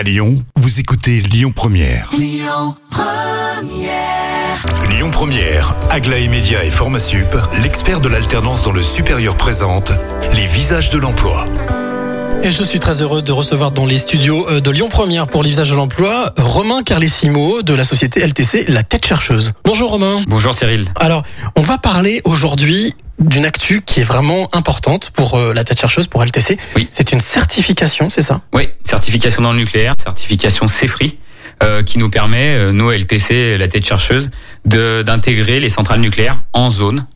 À Lyon, vous écoutez Lyon Première. Lyon Première, Aglaé Média et Formasup, l'expert de l'alternance dans le supérieur présente les visages de l'emploi. Et je suis très heureux de recevoir dans les studios euh, de Lyon Première pour les visages de l'emploi Romain Carlessimo de la société LTC La Tête Chercheuse. Bonjour Romain. Bonjour Cyril. Alors, on va parler aujourd'hui d'une actu qui est vraiment importante pour euh, la Tête Chercheuse, pour LTC. Oui. C'est une certification, c'est ça? Oui, certification dans le nucléaire, certification CEFRI, euh, qui nous permet, euh, nous LTC, la tête chercheuse, de d'intégrer les centrales nucléaires en zone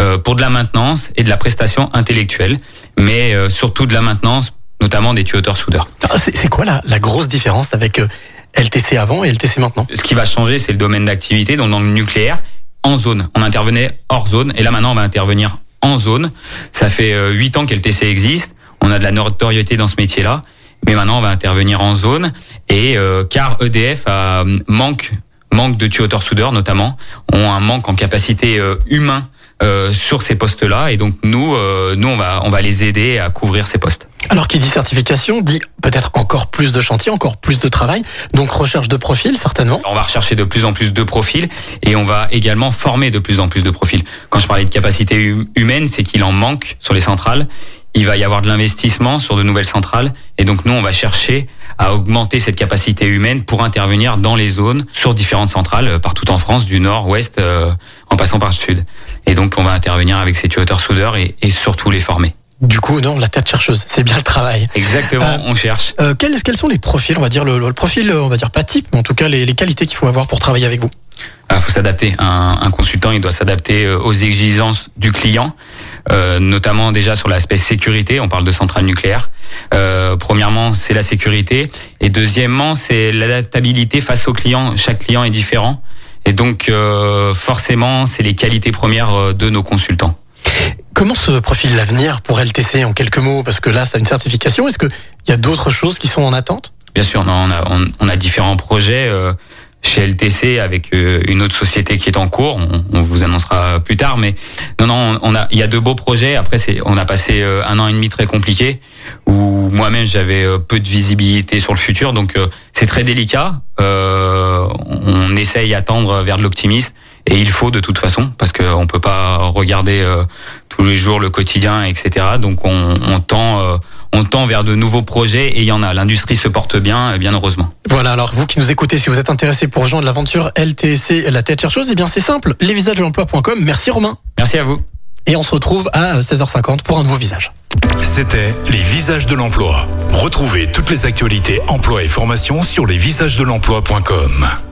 euh, pour de la maintenance et de la prestation intellectuelle, mais euh, surtout de la maintenance, notamment des tuyauteurs soudeurs. Ah, C'est c'est quoi la, la grosse différence avec euh, LTC avant et LTC maintenant? Ce qui va changer, c'est le domaine d'activité. Donc dans le nucléaire, en zone, on intervenait hors zone, et là maintenant on va intervenir en zone. Ça fait euh, huit ans qu'LTC existe. On a de la notoriété dans ce métier-là, mais maintenant on va intervenir en zone. Et euh, car EDF a, manque manque de tuyauteurs soudeurs notamment, ont un manque en capacité euh, humain euh, sur ces postes-là, et donc nous, euh, nous on va on va les aider à couvrir ces postes. Alors qui dit certification dit peut-être encore plus de chantier, encore plus de travail, donc recherche de profil certainement. On va rechercher de plus en plus de profils et on va également former de plus en plus de profils. Quand je parlais de capacité hu- humaine, c'est qu'il en manque sur les centrales. Il va y avoir de l'investissement sur de nouvelles centrales et donc nous on va chercher à augmenter cette capacité humaine pour intervenir dans les zones sur différentes centrales euh, partout en France, du nord, ouest, euh, en passant par le sud. Et donc on va intervenir avec ces tuateurs soudeurs et surtout les former. Du coup, non, la tête chercheuse, c'est bien le travail. Exactement, Euh, on cherche. Euh, quels, quels sont les profils, on va dire le, le profil, on va dire pas type, mais en tout cas les, les qualités qu'il faut avoir pour travailler avec vous? Il faut s'adapter. Un, un consultant, il doit s'adapter euh, aux exigences du client, euh, notamment déjà sur l'aspect sécurité. On parle de centrale nucléaire. Euh, premièrement, c'est la sécurité, et deuxièmement, c'est l'adaptabilité face au client. Chaque client est différent, et donc euh, forcément, c'est les qualités premières de nos consultants. Comment se profile l'avenir pour LTC en quelques mots? Parce que là, ça a une certification. Est-ce qu'il y a d'autres choses qui sont en attente? Bien sûr, non, on, a, on, on a différents projets euh, chez LTC avec euh, une autre société qui est en cours. On, vous annoncera plus tard, mais non, non, on a, il y a de beaux projets. Après, c'est, on a passé euh, un an et demi très compliqué où moi-même j'avais euh, peu de visibilité sur le futur, donc c'est très délicat. On essaye à tendre vers de l'optimisme. Et il faut de toute façon, parce qu'on peut pas regarder euh, tous les jours le quotidien, etc. Donc on, on tend, euh, on tend vers de nouveaux projets et il y en a. L'industrie se porte bien, bien heureusement. Voilà, alors vous qui nous écoutez, si vous êtes intéressé pour rejoindre l'aventure LTC, la tête chercheuse, eh bien c'est simple, lesvisagesdelemploi.com. Merci Romain. Merci à vous. Et on se retrouve à 16h50 pour un nouveau visage. C'était les visages de l'emploi. Retrouvez toutes les actualités emploi et formation sur lesvisagesdelemploi.com.